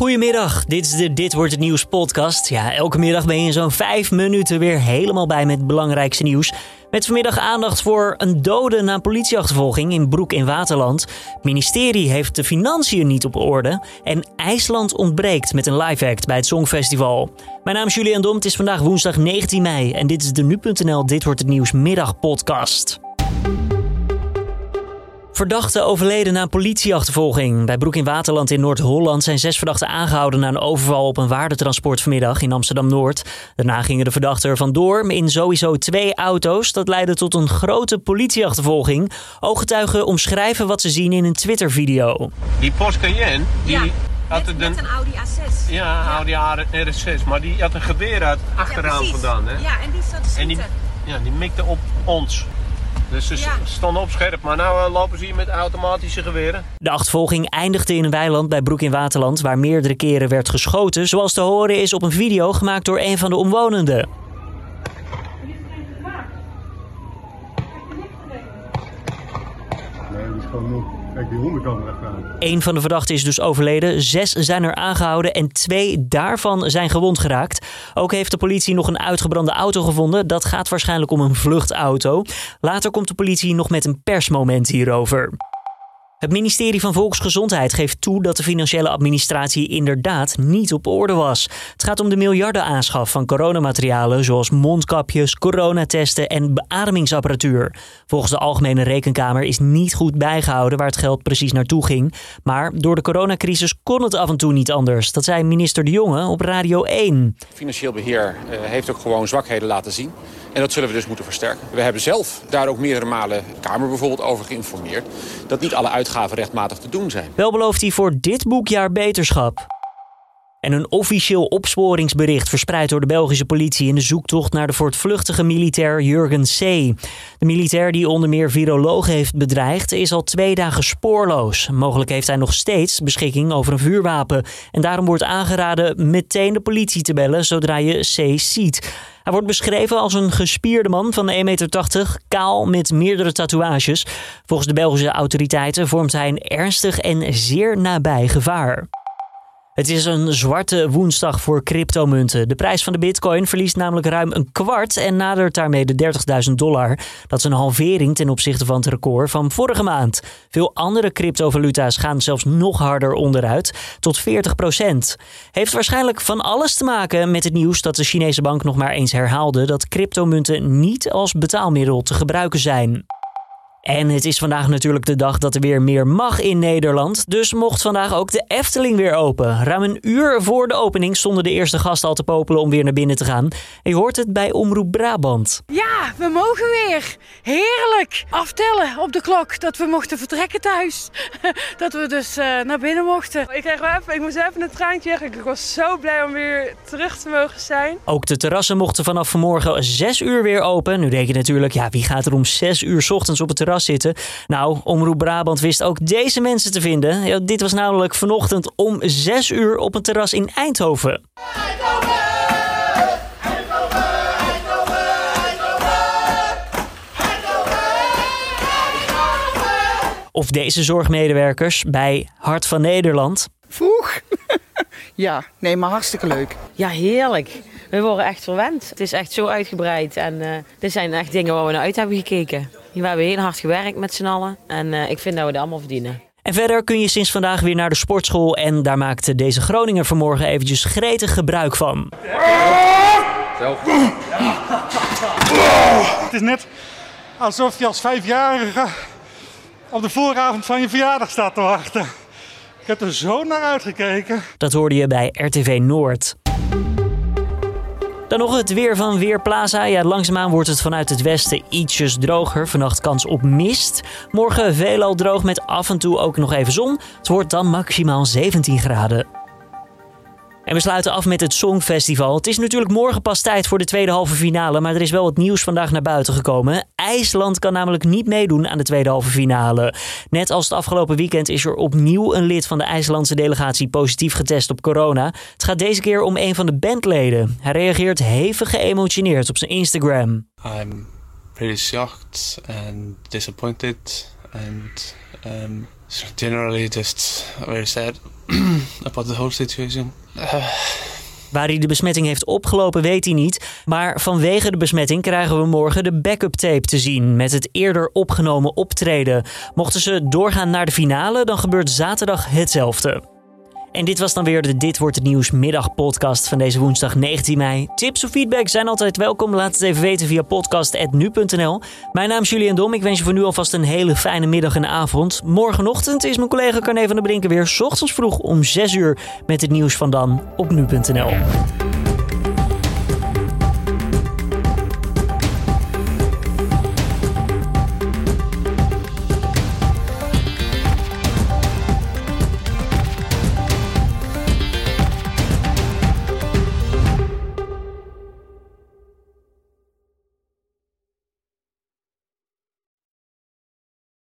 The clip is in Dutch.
Goedemiddag, dit is de Dit Wordt Het Nieuws podcast. Ja, elke middag ben je in zo'n vijf minuten weer helemaal bij met het belangrijkste nieuws. Met vanmiddag aandacht voor een dode na politieachtervolging in Broek in Waterland. Het ministerie heeft de financiën niet op orde. En IJsland ontbreekt met een live act bij het Songfestival. Mijn naam is Julian Dom, het is vandaag woensdag 19 mei. En dit is de Nu.nl Dit Wordt Het Nieuws middagpodcast. Verdachten overleden na een politieachtervolging. Bij Broek in Waterland in Noord-Holland zijn zes verdachten aangehouden na een overval op een waardetransport vanmiddag in Amsterdam-Noord. Daarna gingen de verdachten er vandoor in sowieso twee auto's. Dat leidde tot een grote politieachtervolging. Ooggetuigen omschrijven wat ze zien in een Twitter-video. Die Porsche Cayenne, die Ja, had met, een, met een Audi A6. ja, Audi RS6, maar die had een geweer uit precies. vandaan. Hè? Ja, en die staat te En die, ja, die mikte op ons. Dus ze Ja. stonden op scherp, maar nou eh, lopen ze hier met automatische geweren. De achtervolging eindigde in een weiland bij Broek in Waterland, waar meerdere keren werd geschoten, zoals te horen is op een video gemaakt door een van de omwonenden. Nee, dat is gewoon nog. Kijk, die honden komen er aan. Een van de verdachten is dus overleden, zes zijn er aangehouden en twee daarvan zijn gewond geraakt. Ook heeft de politie nog een uitgebrande auto gevonden. Dat gaat waarschijnlijk om een vluchtauto. Later komt de politie nog met een persmoment hierover. Het ministerie van Volksgezondheid geeft toe dat de financiële administratie inderdaad niet op orde was. Het gaat om de miljardenaanschaf van coronamaterialen zoals mondkapjes, coronatesten en beademingsapparatuur. Volgens de Algemene Rekenkamer is niet goed bijgehouden waar het geld precies naartoe ging. Maar door de coronacrisis kon het af en toe niet anders. Dat zei minister De Jonge op Radio 1. Financieel beheer eh, heeft ook gewoon zwakheden laten zien. En dat zullen we dus moeten versterken. We hebben zelf daar ook meerdere malen de Kamer bijvoorbeeld over geïnformeerd... dat niet alle uitgaven rechtmatig te doen zijn. Wel belooft hij voor dit boekjaar beterschap. En een officieel opsporingsbericht verspreid door de Belgische politie in de zoektocht naar de voortvluchtige militair Jurgen C. De militair die onder meer virologen heeft bedreigd is al twee dagen spoorloos. Mogelijk heeft hij nog steeds beschikking over een vuurwapen. En daarom wordt aangeraden meteen de politie te bellen zodra je C ziet. Hij wordt beschreven als een gespierde man van 1,80 meter, kaal met meerdere tatoeages. Volgens de Belgische autoriteiten vormt hij een ernstig en zeer nabij gevaar. Het is een zwarte woensdag voor cryptomunten. De prijs van de bitcoin verliest namelijk ruim een kwart en nadert daarmee de 30.000 dollar. Dat is een halvering ten opzichte van het record van vorige maand. Veel andere cryptovaluta's gaan zelfs nog harder onderuit, tot 40% Heeft waarschijnlijk van alles te maken met het nieuws dat de Chinese bank nog maar eens herhaalde dat cryptomunten niet als betaalmiddel te gebruiken zijn. En het is vandaag natuurlijk de dag dat er weer meer mag in Nederland. Dus mocht vandaag ook de Efteling weer open. Ruim een uur voor de opening stonden de eerste gasten al te popelen om weer naar binnen te gaan. En je hoort het bij Omroep Brabant. Ja, we mogen weer. Heerlijk. Aftellen op de klok dat we mochten vertrekken thuis. Dat we dus eh, naar binnen mochten. Ik, kreeg wel even, ik moest even een traantje. Ik was zo blij om weer terug te mogen zijn. Ook de terrassen mochten vanaf vanmorgen 6 uur weer open. Nu denk je natuurlijk, ja, wie gaat er om 6 uur 's ochtends op het terras zitten? Nou, Omroep Brabant wist ook deze mensen te vinden. Ja, dit was namelijk vanochtend om 6 uur op een terras in Eindhoven. Of deze zorgmedewerkers bij Hart van Nederland. Vroeg? ja, nee, maar hartstikke leuk. Ja, heerlijk. We worden echt verwend. Het is echt zo uitgebreid. En eh dit zijn echt dingen waar we naar uit hebben gekeken. We hebben heel hard gewerkt met z'n allen. En eh, ik vind dat we dat allemaal verdienen. En verder kun je sinds vandaag weer naar de sportschool. En daar maakte deze Groninger vanmorgen eventjes gretig gebruik van. Het is net alsof je als vijfjarige op de vooravond van je verjaardag staat te wachten. Ik heb er zo naar uitgekeken. Dat hoorde je bij RTV Noord. Dan nog het weer van Weerplaza. Ja, langzaamaan wordt het vanuit het westen ietsjes droger. Vannacht kans op mist. Morgen veelal droog met af en toe ook nog even zon. Het wordt dan maximaal 17 graden. En we sluiten af met het Songfestival. Het is natuurlijk morgen pas tijd voor de tweede halve finale, maar er is wel wat nieuws vandaag naar buiten gekomen. IJsland kan namelijk niet meedoen aan de tweede halve finale. Net als het afgelopen weekend is er opnieuw een lid van de IJslandse delegatie positief getest op corona. Het gaat deze keer om een van de bandleden. Hij reageert hevig geëmotioneerd op zijn Instagram. I'm really shocked and disappointed and um, generally just very sad. about the whole situation. Waar hij de besmetting heeft opgelopen weet hij niet. Maar vanwege de besmetting krijgen we morgen de backup tape te zien. Met het eerder opgenomen optreden. Mochten ze doorgaan naar de finale, dan gebeurt zaterdag hetzelfde. En dit was dan weer de Dit Wordt Het Nieuws middagpodcast van deze woensdag 19 mei. Tips of feedback zijn altijd welkom. Laat het even weten via podcast.nu.nl. Mijn naam is Julian Dom. Ik wens je voor nu alvast een hele fijne middag en avond. Morgenochtend is mijn collega Carne van der Brinken weer... Ochtends vroeg om 6 uur met het nieuws van dan op nu.nl.